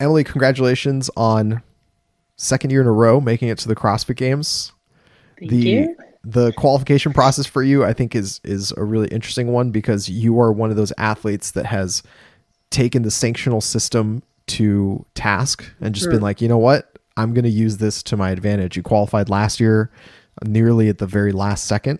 Emily, congratulations on second year in a row making it to the CrossFit Games. Thank the you. the qualification process for you, I think, is is a really interesting one because you are one of those athletes that has taken the sanctional system to task and just been hmm. like, you know what, I'm going to use this to my advantage. You qualified last year, nearly at the very last second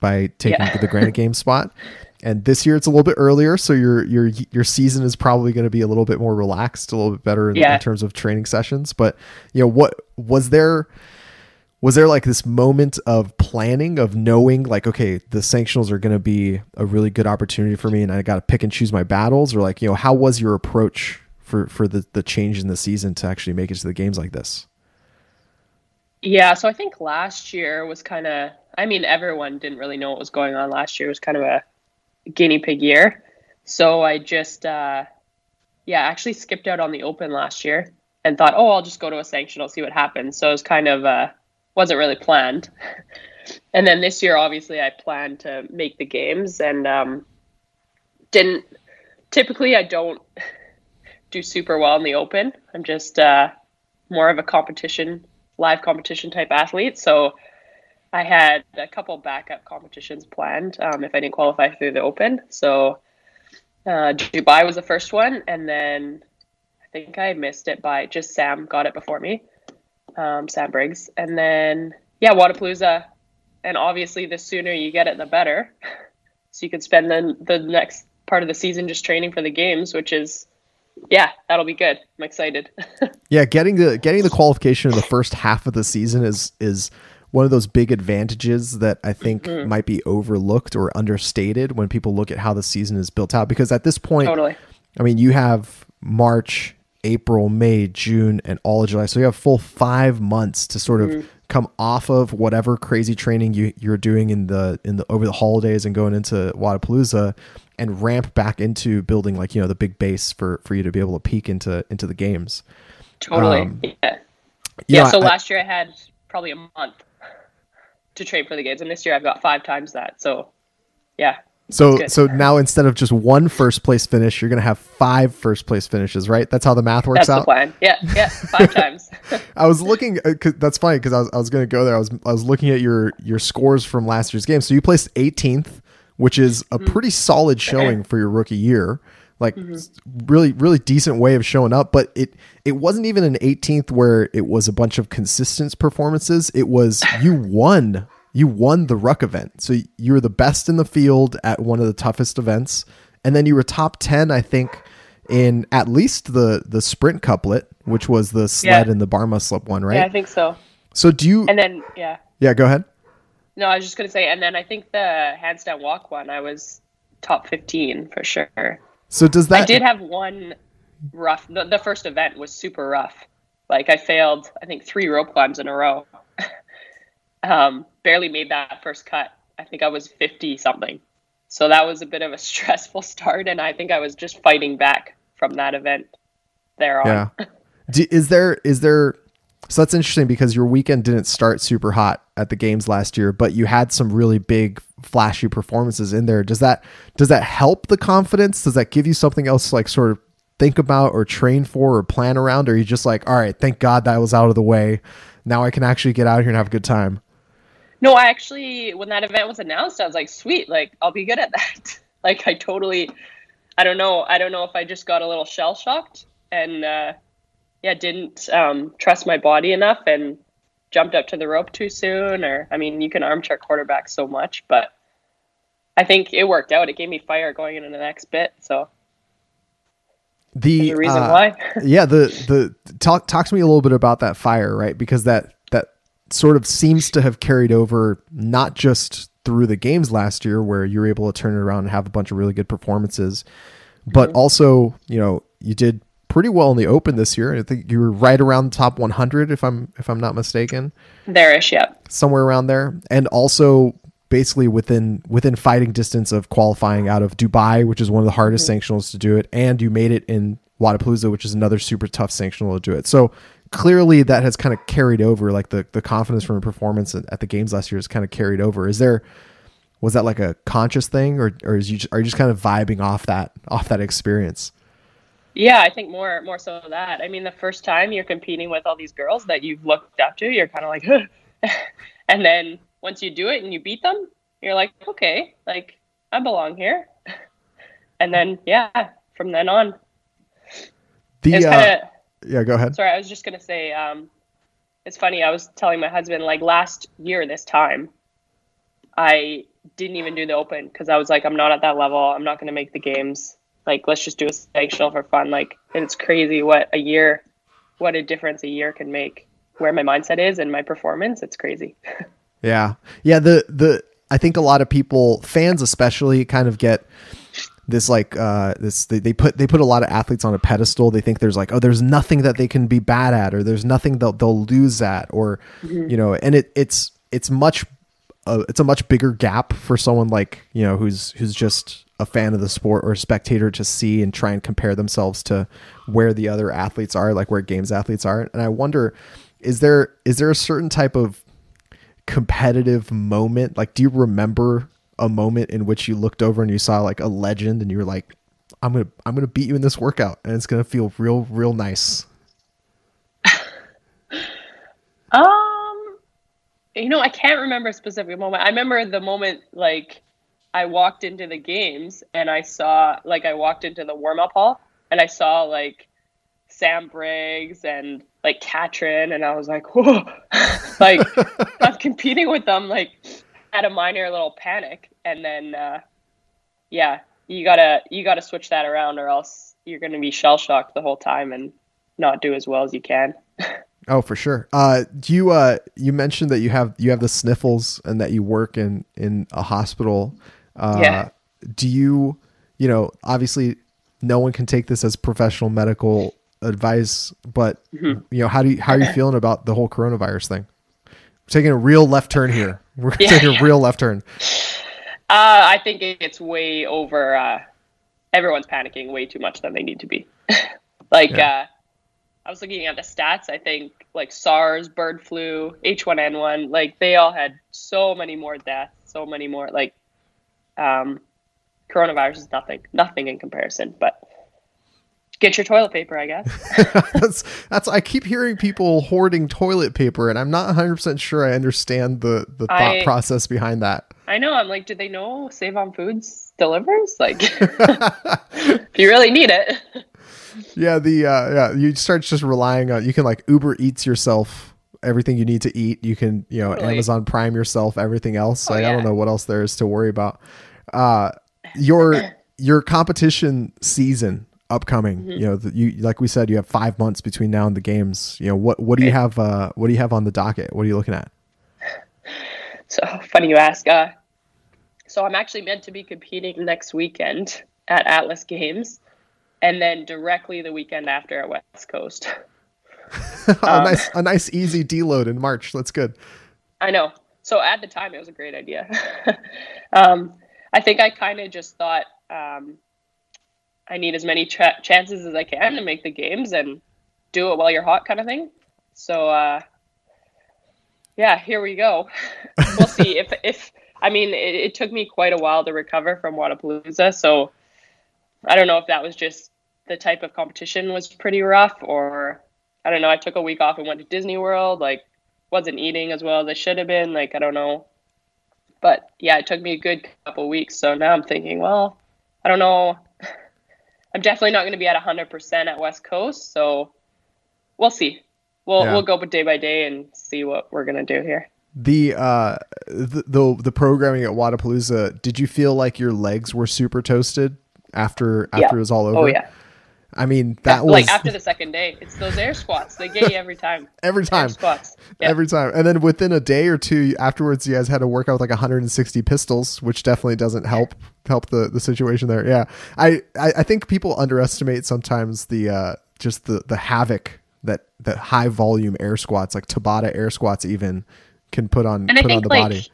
by taking Yeah. the Granite Game spot. And this year it's a little bit earlier, so your your your season is probably going to be a little bit more relaxed, a little bit better in, Yeah. in terms of training sessions. But you know, what was there? Was there like this moment of planning of knowing like okay the sanctionals are going to be a really good opportunity for me and I got to pick and choose my battles or like you know how was your approach for for the the change in the season to actually make it to the games like this? Yeah, so I think last year was kind of, I mean, everyone didn't really know what was going on last year. It was kind of a guinea pig year. So I just, uh, yeah, actually skipped out on the open last year and thought, oh, I'll just go to a sanctional, see what happens. So it was kind of, uh, wasn't really planned. and then this year, obviously, I planned to make the games and um, didn't, typically, I don't do super well in the open. I'm just uh, more of a competition live competition type athlete. So I had a couple backup competitions planned um, if I didn't qualify through the Open. So uh, Dubai was the first one, and then I think I missed it by just Sam got it before me, um, Sam Briggs, and then yeah, Wodapalooza. And obviously, the sooner you get it, the better. So you can spend the the next part of the season just training for the games, which is yeah, that'll be good. I'm excited. Yeah, getting the getting the qualification in the first half of the season is is one of those big advantages that I think Mm-hmm. might be overlooked or understated when people look at how the season is built out. Because at this point, totally. I mean, you have March, April, May, June, and all of July. So you have full five months to sort of Mm-hmm. come off of whatever crazy training you, you're doing in the in the over the holidays and going into Wodapalooza and ramp back into building like you know the big base for for you to be able to peek into into the games. Totally. Um, yeah. Yeah. know, so I- last year I had probably a month to train for the games, and this year I've got five times that. So, yeah. So so now instead of just one first place finish, you're gonna have five first place finishes, right? That's how the math works That's the out. plan. Yeah. Yeah. Five times. I was looking. Uh, that's funny because I was I was gonna go there. I was I was looking at your your scores from last year's game. So you placed 18th, which is a pretty solid showing for your rookie year. Like mm-hmm. s- really really decent way of showing up. But it it wasn't even an 18th where it was a bunch of consistent performances. It was you won. You won the ruck event. So you were the best in the field at one of the toughest events, and then you were top 10, I think, in at least the the sprint couplet, which was the sled Yeah. and the bar muscle up one, right? Yeah, I think so. so do you? And then, yeah. yeah, go ahead. No, I was just going to say, and then I think the handstand walk one, I was top 15 for sure. So does that? I did have one rough, the, the first event was super rough. Like I failed, I think, three rope climbs in a row. um, barely made that first cut. I think I was 50 something. So that was a bit of a stressful start. And I think I was just fighting back from that event there on. Yeah. Do, is there is there? So that's interesting because your weekend didn't start super hot at the games last year, but you had some really big flashy performances in there. Does that does that help the confidence? Does that give you something else to like sort of think about or train for or plan around? Or are you just like, all right, thank God that was out of the way. Now I can actually get out here and have a good time. No, I actually, when that event was announced, I was like, sweet, like I'll be good at that. like I totally, I don't know, I don't know if I just got a little shell shocked and uh, yeah, didn't um, trust my body enough and jumped up to the rope too soon. Or I mean, you can armchair quarterback so much, but I think it worked out. It gave me fire going into the next bit. So The reason uh, why. yeah the the talk talk to me a little bit about that fire right because that that sort of seems to have carried over not just through the games last year where you were able to turn it around and have a bunch of really good performances but Mm-hmm. also you know you did pretty well in the open this year. I think you were right around the top 100 if i'm if i'm not mistaken. There-ish, yeah. somewhere around there. And also basically within within fighting distance of qualifying out of Dubai which is one of the hardest mm-hmm. sanctionals to do it. And you made it in Wodapalooza which is another super tough sanctional to do it. So clearly that has kind of carried over like the the confidence from performance at at the games last year has kind of carried over. Is there was that like a conscious thing or or is you just, are you just kind of vibing off that off that experience Yeah, I think more more so that. I mean, the first time you're competing with all these girls that you've looked up to, you're kind of like, and then once you do it and you beat them, you're like, okay, like I belong here. And then yeah, from then on, The it's uh, kind of yeah, go ahead. sorry. I was just gonna say, um, it's funny. I was telling my husband like last year this time, I didn't even do the open because I was like, I'm not at that level. I'm not gonna make the games. Like, let's just do a sanctional for fun. Like, and it's crazy what a year, what a difference a year can make. Where my mindset is and my performance, it's crazy. Yeah. Yeah, the the I think a lot of people, fans especially, kind of get this like uh this they, they put they put a lot of athletes on a pedestal. They think there's like, oh, there's nothing that they can be bad at or there's nothing they'll they'll lose at or you know, and it it's it's much uh, it's a much bigger gap for someone like, you know, who's who's just a fan of the sport or a spectator to see and try and compare themselves to where the other athletes are, like where games athletes are. And I wonder is there is there a certain type of competitive moment? Like, do you remember a moment in which you looked over and you saw like a legend and you were like, I'm gonna I'm gonna beat you in this workout and it's gonna feel real real nice. Um, you know, I can't remember a specific moment. I remember the moment like I walked into the games and I saw like I walked into the warm up hall and I saw like Sam Briggs and like Katrin and I was like, whoa, like I'm competing with them like had a minor little panic and then uh yeah, you gotta you gotta switch that around or else you're gonna be shell shocked the whole time and not do as well as you can. Oh, for sure. Uh, do you uh you mentioned that you have you have the sniffles and that you work in in a hospital. Uh, Yeah. Do you you know obviously no one can take this as professional medical advice, but Mhm. you know how do you how are you feeling about the whole coronavirus thing? We're taking a real left turn here. We're Yeah. taking a real left turn. Uh, I think it's way over. Uh, everyone's panicking way too much than they need to be. like, Yeah. uh, I was looking at the stats. I think like SARS, bird flu, H1N1, like they all had so many more deaths, so many more. Like, um, coronavirus is nothing, nothing in comparison. But get your toilet paper, I guess. that's that's I keep hearing people hoarding toilet paper and I'm not 100% sure I understand the the thought I- process behind that. I know. I'm like, do they know Save on Foods delivers? Like, if you really need it. Yeah, the uh yeah, you start just relying on you can like Uber Eats yourself everything you need to eat. You can, you know, Totally. Amazon Prime yourself everything else. Oh, like, I don't know what else there is to worry about. Uh your your competition season upcoming, Mm-hmm. you know, the, you like we said you have 5 months between now and the games. You know, what what do you have uh what do you have on the docket? What are you looking at? So funny you ask. Uh, so I'm actually meant to be competing next weekend at Atlas Games, and then directly the weekend after at West Coast. a Um, nice a nice easy deload in March. That's good. I know. So at the time, it was a great idea. um, I think I kind of just thought um, I need as many ch- chances as I can to make the games and do it while you're hot, kind of thing. So uh, yeah, here we go. we'll see if if I mean it, it took me quite a while to recover from Wodapalooza, so I don't know if that was just the type of competition was pretty rough or I don't know. I took a week off and went to Disney World, like wasn't eating as well as I should have been. Like I don't know, but yeah, it took me a good couple weeks. So now I'm thinking, well, I don't know. I'm definitely not going to be at 100% at West Coast, so we'll see. We'll Yeah. we'll go with day by day and see what we're gonna do here. The uh the, the the programming at Wodapalooza, did you feel like your legs were super toasted after after Yeah. it was all over? Oh yeah, I mean, that was like after the second day, it's those air squats. They get you every time. every Air time. squats. Yeah. Every time. And then within a day or two afterwards you guys had to work out with like 160 pistols, which definitely doesn't help help the the situation there. Yeah. I I, I think people underestimate sometimes the uh just the the havoc that that high volume air squats like Tabata air squats even can put on and I put on the like body.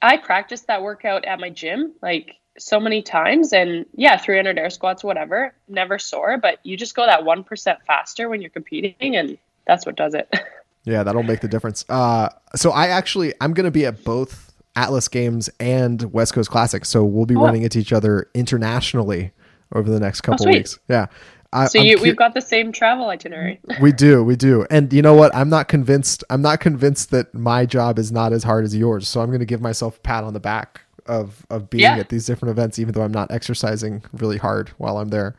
I practiced that workout at my gym like so many times, and yeah, 300 air squats, whatever, never sore. But you just go that one percent faster when you're competing, and that's what does it. Yeah, that'll make the difference. Uh, so I actually I'm going to be at both Atlas Games and West Coast Classic, so we'll be Oh. running into each other internationally over the next couple sweet. weeks. Yeah. I, so you, cu- we've got the same travel itinerary. we do, we do. And you know what? I'm not convinced. I'm not convinced that my job is not as hard as yours. So I'm going to give myself a pat on the back of of being yeah. at these different events, even though I'm not exercising really hard while I'm there.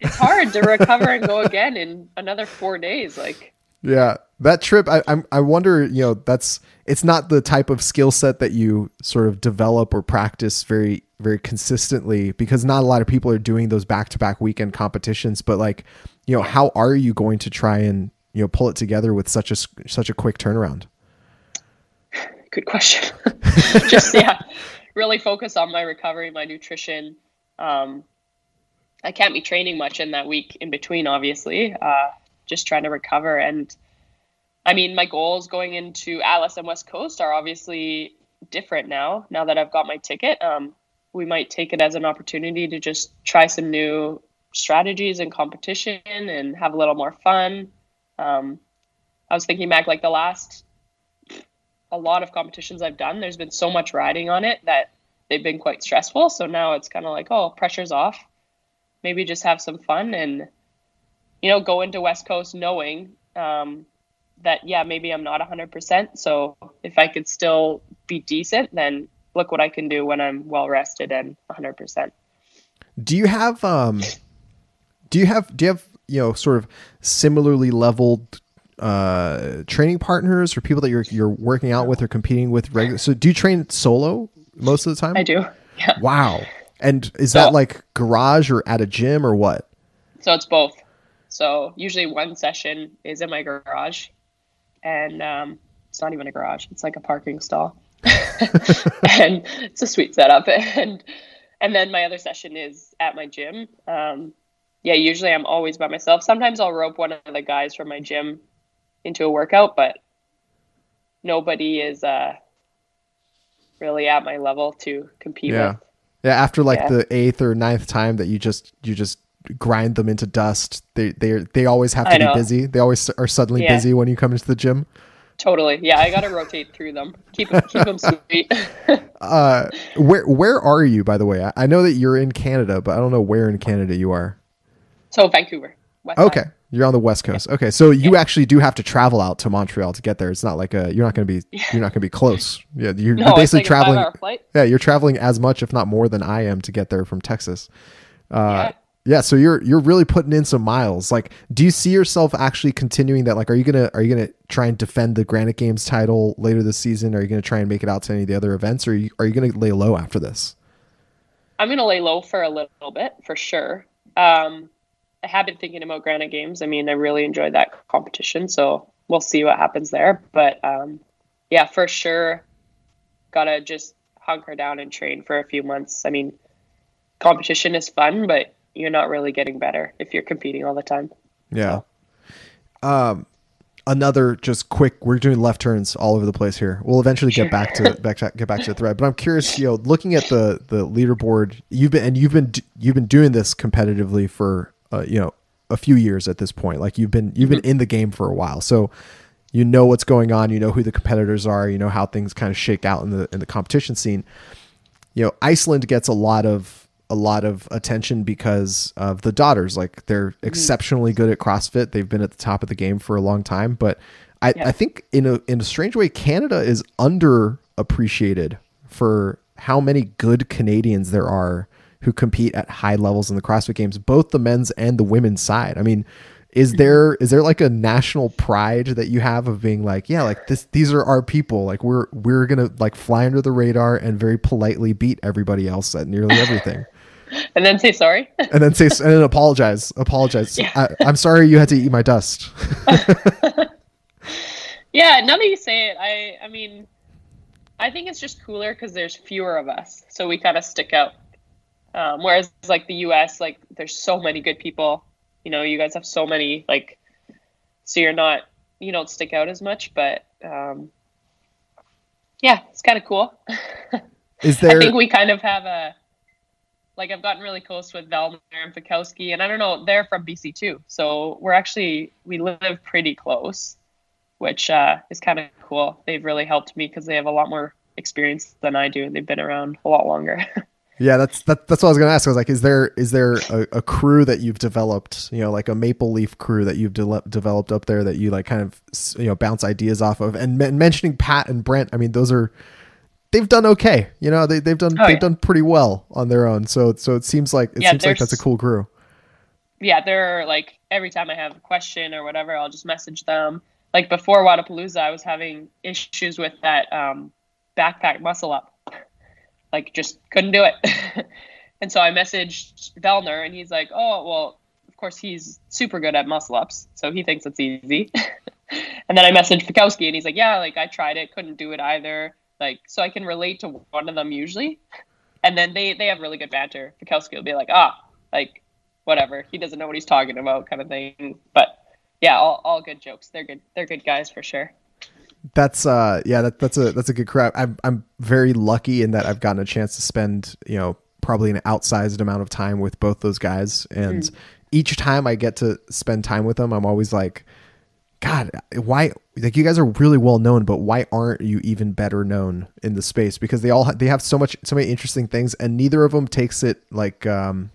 It's hard to recover and go again in another four days. Like, yeah, that trip. I I'm, I wonder. You know, that's it's not the type of skill set that you sort of develop or practice very very consistently because not a lot of people are doing those back to back weekend competitions. But like, you know, how are you going to try and you know pull it together with such a such a quick turnaround? Good question. Just yeah, really focus on my recovery, my nutrition. Um, I can't be training much in that week in between, obviously. Uh, just trying to recover. And I mean, my goals going into Atlas and West Coast are obviously different now. Now that I've got my ticket, um, we might take it as an opportunity to just try some new strategies and competition and have a little more fun. Um, I was thinking back, like the last a lot of competitions I've done, there's been so much riding on it that they've been quite stressful. So now it's kind of like, oh, pressure's off. Maybe just have some fun and, you know, go into West Coast knowing um, that, yeah, maybe I'm not 100%. So if I could still be decent, then look what I can do when I'm well rested and 100%. Do you have, um, do you have, do you have, you know, sort of similarly leveled uh, training partners or people that you're you're working out with or competing with regular. So do you train solo most of the time? I do. Yeah. Wow. And is so, that like garage or at a gym or what? So it's both. So usually one session is in my garage, and um, it's not even a garage; it's like a parking stall, and it's a sweet setup. And and then my other session is at my gym. Um, yeah, usually I'm always by myself. Sometimes I'll rope one of the guys from my gym into a workout, but nobody is uh, really at my level to compete yeah. with. Yeah, after like yeah. the eighth or ninth time that you just you just grind them into dust, they they they always have to be busy. They always are suddenly yeah. busy when you come into the gym. Totally. Yeah, I got to rotate through them. Keep keep them sweet. uh, where where are you by the way? I, I know that you're in Canada, but I don't know where in Canada you are. So Vancouver. West okay. Side. You're on the West Coast. Yeah. Okay, so you yeah. actually do have to travel out to Montreal to get there. It's not like a you're not going to be you're not going to be close. Yeah, you're, no, you're basically like traveling. Yeah, you're traveling as much, if not more, than I am to get there from Texas. Uh, yeah. yeah, so you're you're really putting in some miles. Like, do you see yourself actually continuing that? Like, are you gonna are you gonna try and defend the Granite Games title later this season? Are you gonna try and make it out to any of the other events, or are you, are you gonna lay low after this? I'm gonna lay low for a little bit for sure. Um, I have been thinking about Granite Games. I mean, I really enjoyed that competition, so we'll see what happens there. But um, yeah, for sure, gotta just hunker down and train for a few months. I mean, competition is fun, but you're not really getting better if you're competing all the time. Yeah. So. Um, another just quick. We're doing left turns all over the place here. We'll eventually get back to back to, get back to the thread. But I'm curious, you know, looking at the the leaderboard, you've been and you've been you've been doing this competitively for uh, you know a few years at this point. Like you've been you've been mm-hmm. in the game for a while, so you know what's going on. You know who the competitors are. You know how things kind of shake out in the in the competition scene. You know, Iceland gets a lot of a lot of attention because of the daughters. Like they're mm-hmm. exceptionally good at CrossFit. They've been at the top of the game for a long time. But I, yeah. I think in a in a strange way, Canada is underappreciated for how many good Canadians there are who compete at high levels in the CrossFit Games, both the men's and the women's side. I mean, is mm-hmm. there is there like a national pride that you have of being like, yeah, like this these are our people. Like we're we're gonna like fly under the radar and very politely beat everybody else at nearly everything. and then say sorry. and then say and then apologize. Apologize. Yeah. I, I'm sorry you had to eat my dust. yeah, now that you say it, I I mean I think it's just cooler because there's fewer of us, so we kind of stick out. Um, whereas like the U.S., like there's so many good people. You know, you guys have so many like, so you're not you don't stick out as much. But um, yeah, it's kind of cool. Is there? I think we kind of have a like I've gotten really close with Vellner and Fikowski, and I don't know, they're from BC too. So we're actually we live pretty close, which uh, is kind of cool. They've really helped me because they have a lot more experience than I do. They've been around a lot longer. Yeah, that's that, that's what I was gonna ask. I was like, is there is there a, a crew that you've developed, you know, like a Maple Leaf crew that you've de- developed up there that you like kind of you know bounce ideas off of? And men- mentioning Pat and Brent, I mean, those are they've done okay. You know, they they've done Oh, they've yeah. done pretty well on their own. So so it seems like it Yeah, seems like that's a cool crew. yeah, they're like every time I have a question or whatever, I'll just message them. Like before Wodapalooza, I was having issues with that um, backpack muscle up. Like just couldn't do it. and so I messaged Vellner and he's like, Oh, well, of course he's super good at muscle ups, so he thinks it's easy. and then I messaged Fikowski and he's like, Yeah, like I tried it, couldn't do it either. Like so I can relate to one of them usually. And then they they have really good banter. Fikowski will be like, ah, like whatever. He doesn't know what he's talking about, kind of thing. But yeah, all, all good jokes. They're good. They're good guys for sure. That's uh yeah that that's a that's a good crowd. I'm I'm very lucky in that I've gotten a chance to spend you know probably an outsized amount of time with both those guys, and Mm. each time I get to spend time with them, I'm always like, God, why? Like you guys are really well known, but why aren't you even better known in the space? Because they all ha- they have so much so many interesting things, and neither of them takes it like um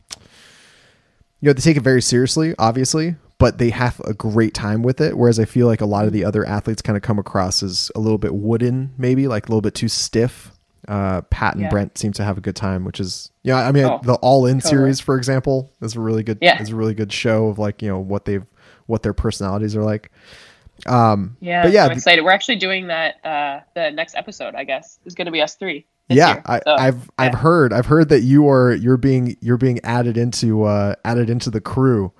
you know they take it very seriously obviously but they have a great time with it whereas i feel like a lot of the other athletes kind of come across as a little bit wooden maybe like a little bit too stiff uh, pat and Yeah. brent seem to have a good time which is yeah i mean Oh, the all in totally. series for example is a really good Yeah. is a really good show of like you know what they've what their personalities are like um Yeah, but yeah I'm excited. We're actually doing that. Uh, the next episode, I guess, is going to be us three. yeah year. I, So, i've i've heard i've heard that you are you're being you're being added into uh added into the crew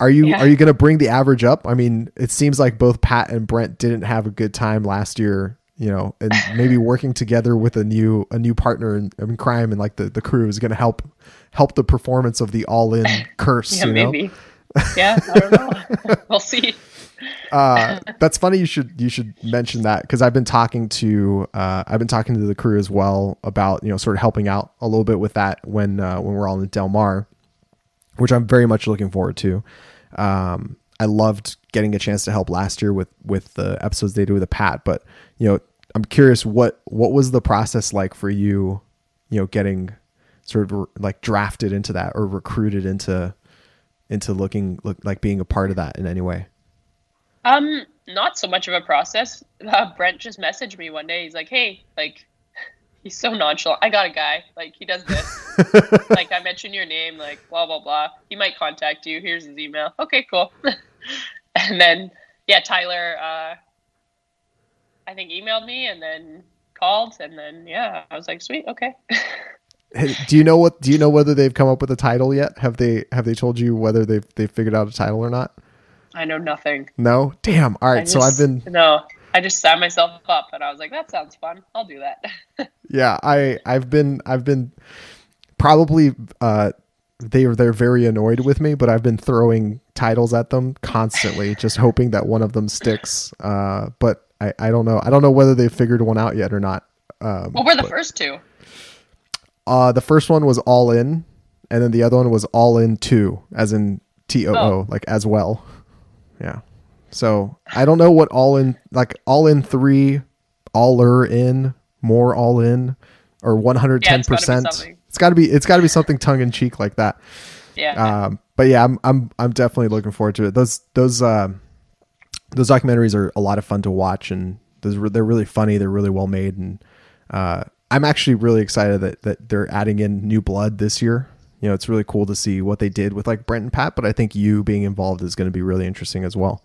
are you Yeah. are you going to bring the average up i mean it seems like both pat and brent didn't have a good time last year you know and maybe working together with a new a new partner in, in crime and like the the crew is going to help help the performance of the all-in curse Yeah, you know maybe. yeah, I don't know. we'll see. uh, that's funny. You should you should mention that because I've been talking to uh, I've been talking to the crew as well about you know sort of helping out a little bit with that when uh, when we're all in Del Mar, which I'm very much looking forward to. Um, I loved getting a chance to help last year with with the episodes they did with the Pat, but you know I'm curious what what was the process like for you, you know, getting sort of like drafted into that or recruited into into looking look like being a part of that in any way. Um, not so much of a process. Uh, Brent just messaged me one day. He's like, "Hey, like, he's so nonchalant. I got a guy. Like, he does this. like, I mentioned your name. Like, blah blah blah. He might contact you. Here's his email. Okay, cool. and then, yeah, Tyler. Uh, I think emailed me and then called and then yeah, I was like, sweet, okay. Hey, do you know what? Do you know whether they've come up with a title yet? Have they have they told you whether they've they've figured out a title or not? I know nothing. No. Damn. All right. I so I've been no. I just signed myself up and I was like, that sounds fun. I'll do that. yeah. I I've been I've been probably uh they they're very annoyed with me, but I've been throwing titles at them constantly, just hoping that one of them sticks. Uh, but I I don't know. I don't know whether they've figured one out yet or not. Um, what were the but- first two? Uh, the first one was all in, and then the other one was all in two, as in T O O, Oh. like as well. Yeah. So I don't know what all in, like all in three, aller in, more all in, or one hundred ten it's gotta be percent. It's got to be. It's got to be something tongue in cheek like that. Yeah. Um, but yeah, I'm I'm I'm definitely looking forward to it. Those those um those documentaries are a lot of fun to watch, and those re- they're really funny. They're really well made, and uh, I'm actually really excited that that they're adding in new blood this year. You know, it's really cool to see what they did with like Brent and Pat, but I think you being involved is going to be really interesting as well.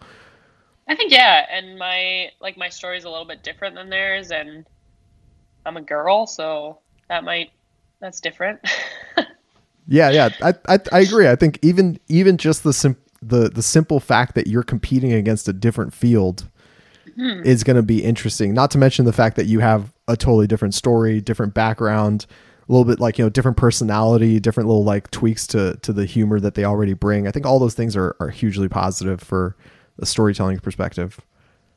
I think yeah, and my like my story is a little bit different than theirs, and I'm a girl, so that might that's different. Yeah, yeah, I, I I agree. I think even even just the sim- the the simple fact that you're competing against a different field hmm. is going to be interesting. Not to mention the fact that you have a totally different story, different background, a little bit like you know different personality, different little like tweaks to to the humor that they already bring. I think all those things are are hugely positive for a storytelling perspective.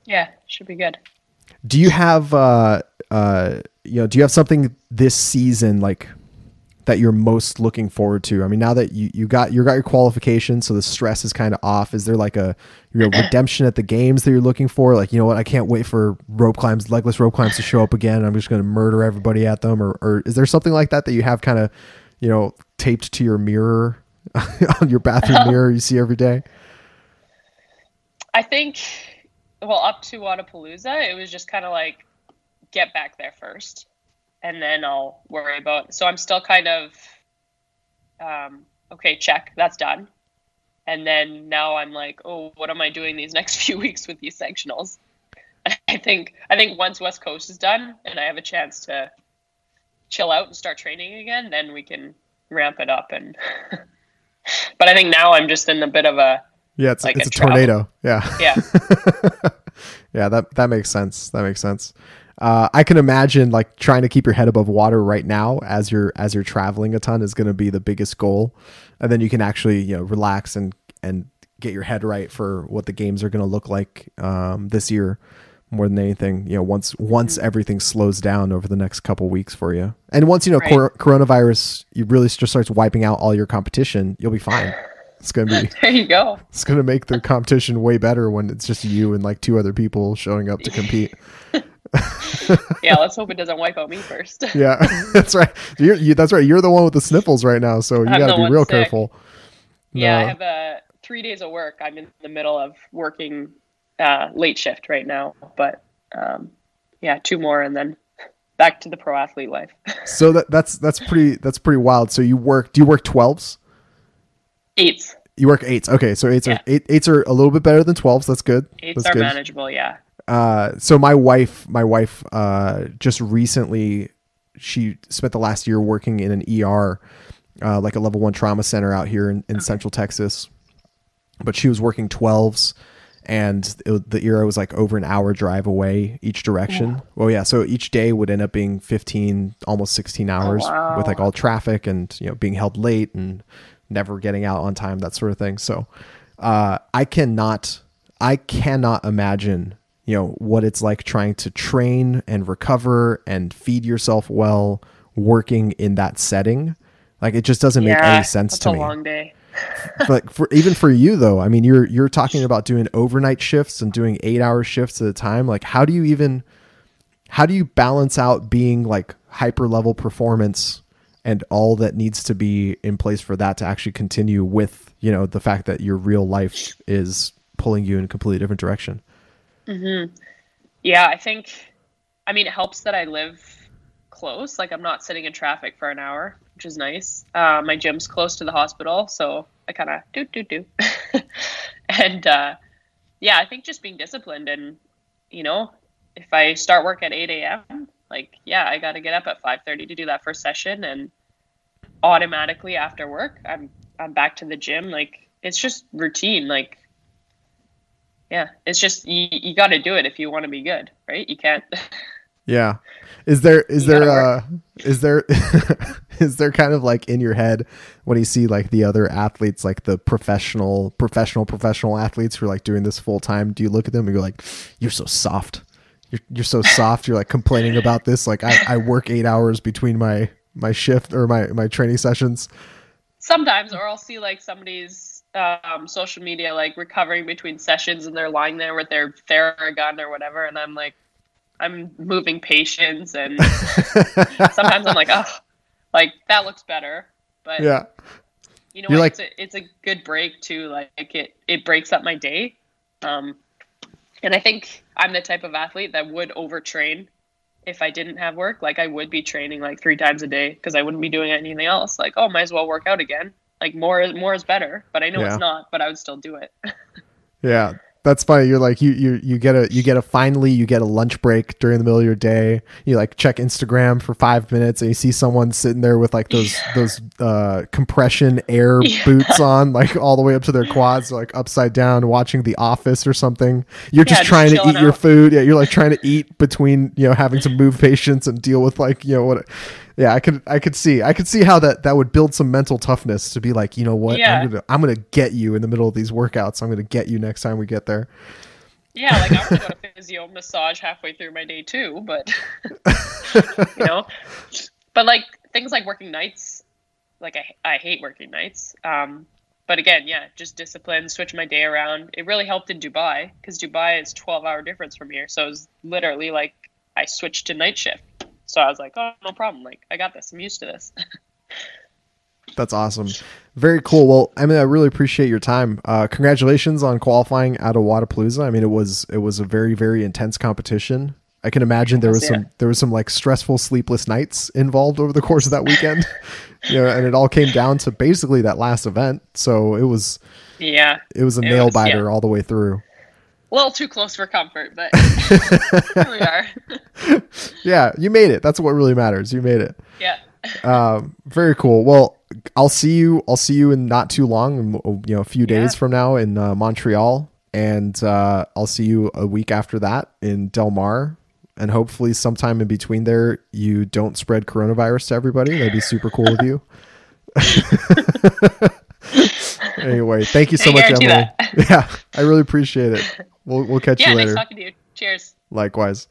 yeah, should be good. Do you have uh uh you know do you have something this season like that you're most looking forward to? I mean, now that you, you got you got your qualification, so the stress is kind of off. Is there like a you know redemption at the games that you're looking for? Like, you know what, I can't wait for rope climbs, legless rope climbs to show up again. I'm just going to murder everybody at them, or or is there something like that that you have kind of you know taped to your mirror on your bathroom mirror you see every day? I think, well, up to Wodapalooza, it was just kind of like get back there first, and then I'll worry about. So I'm still kind of, um, okay, check, that's done, and then now I'm like, oh, what am I doing these next few weeks with these sanctionals? I think I think once West Coast is done and I have a chance to chill out and start training again, then we can ramp it up and. but I think now I'm just in a bit of a yeah, it's, like it's a, a tornado. Yeah. Yeah. yeah, that that makes sense. That makes sense. Uh, I can imagine like trying to keep your head above water right now as you're as you're traveling a ton is going to be the biggest goal, and then you can actually you know relax and and get your head right for what the games are going to look like um, this year more than anything. You know, once once mm-hmm. everything slows down over the next couple weeks for you, and once you know right. cor- coronavirus, you really just starts wiping out all your competition, you'll be fine. It's gonna be there. You go. It's gonna make the competition way better when it's just you and like two other people showing up to compete. yeah, let's hope it doesn't wipe out me first. yeah, that's right. You're, you, that's right. You're the one with the sniffles right now, so you got to be real sick. careful. Yeah, no. I have uh, three days of work. I'm in the middle of working uh, late shift right now, but um, yeah, two more and then back to the pro athlete life. so that that's that's pretty that's pretty wild. So you work? Do you work twelves? Eights. You work eights. Okay, so eights yeah. are eight, eights are a little bit better than twelves. That's good. Eights that's are good. manageable. Yeah. Uh, so my wife, my wife, uh, just recently, she spent the last year working in an ER, uh, like a level one trauma center out here in, in okay. Central Texas. But she was working twelves, and it, the era was like over an hour drive away each direction. Yeah. Well, yeah, so each day would end up being fifteen, almost sixteen hours oh, wow. with like all traffic and you know being held late and never getting out on time, that sort of thing. So uh, I cannot, I cannot imagine, you know, what it's like trying to train and recover and feed yourself well, working in that setting. Like it just doesn't yeah, make any sense to me. It's a long day. but for even for you though, I mean, you're you're talking about doing overnight shifts and doing eight hour shifts at a time. Like, how do you even, how do you balance out being like hyper level performance and all that needs to be in place for that to actually continue with you know the fact that your real life is pulling you in a completely different direction. Mm-hmm. yeah i think i mean it helps that i live close. Like i'm not sitting in traffic for an hour which is nice. Uh, my gym's close to the hospital so i kind of do do do. And uh, yeah i think just being disciplined and you know if i start work at 8 a.m like yeah i got to get up at 5.30 to do that first session and automatically after work i'm i'm back to the gym. Like it's just routine. Like yeah it's just you, you got to do it if you want to be good right? You can't. Yeah. Is there is there uh is there is there kind of like in your head when you see like the other athletes like the professional professional professional athletes who are like doing this full time do you look at them and you're like you're so soft you're, you're so soft. You're like complaining about this. Like I, I work eight hours between my my shift or my my training sessions. Sometimes or i'll see like somebody's um, social media like recovering between sessions and they're lying there with their theragun or whatever and i'm like i'm moving patients and sometimes i'm like oh like that looks better but yeah. you know what, like, it's, a, it's a good break too. Like it it breaks up my day. Um and i think i'm the type of athlete that would overtrain if I didn't have work, like I would be training like three times a day because I wouldn't be doing anything else. Like, oh, might as well work out again. Like more is more is better, but I know yeah. it's not. But I would still do it. yeah, that's funny. You're like you you you get a you get a finally you get a lunch break during the middle of your day. You like check Instagram for five minutes and you see someone sitting there with like those yeah. those uh, compression air yeah. boots on, like all the way up to their quads, like upside down, watching The Office or something. You're just, just trying to eat out. your food. Yeah, you're like trying to eat between you know having to move patients and deal with like you know what yeah, I could I could see I could see how that that would build some mental toughness to be like, you know what, yeah. I'm gonna I'm gonna get you in the middle of these workouts. I'm gonna get you next time we get there. Yeah, like I would go to physio massage halfway through my day too, but you know, but like things like working nights, like I I hate working nights. Um, but again, yeah, just discipline, switch my day around. It really helped in Dubai because Dubai is 12 hour difference from here. So it was literally like I switched to night shift. So I was like, oh, no problem. Like I got this. I'm used to this. That's awesome. Very cool. Well, I mean, I really appreciate your time. Uh, congratulations on qualifying out of Wodapalooza. I mean, it was it was a very very intense competition. I can imagine there was Yeah. some there was some like stressful sleepless nights involved over the course of that weekend. you know, and it all came down to basically that last event. So it was yeah, it was a It nail was, biter yeah. all the way through. A little too close for comfort, but here we are. Yeah, you made it. That's what really matters. You made it. yeah. Um, very cool. Well, I'll see you. I'll see you in not too long, you know, a few days Yeah. from now in uh, Montreal, and uh, I'll see you a week after that in Del Mar, and hopefully sometime in between there, you don't spread coronavirus to everybody. That'd be super cool with you. anyway, thank you so much, Emily. Yeah, I really appreciate it. We'll we'll catch Yeah, you nice later. talking to you. Cheers. Likewise.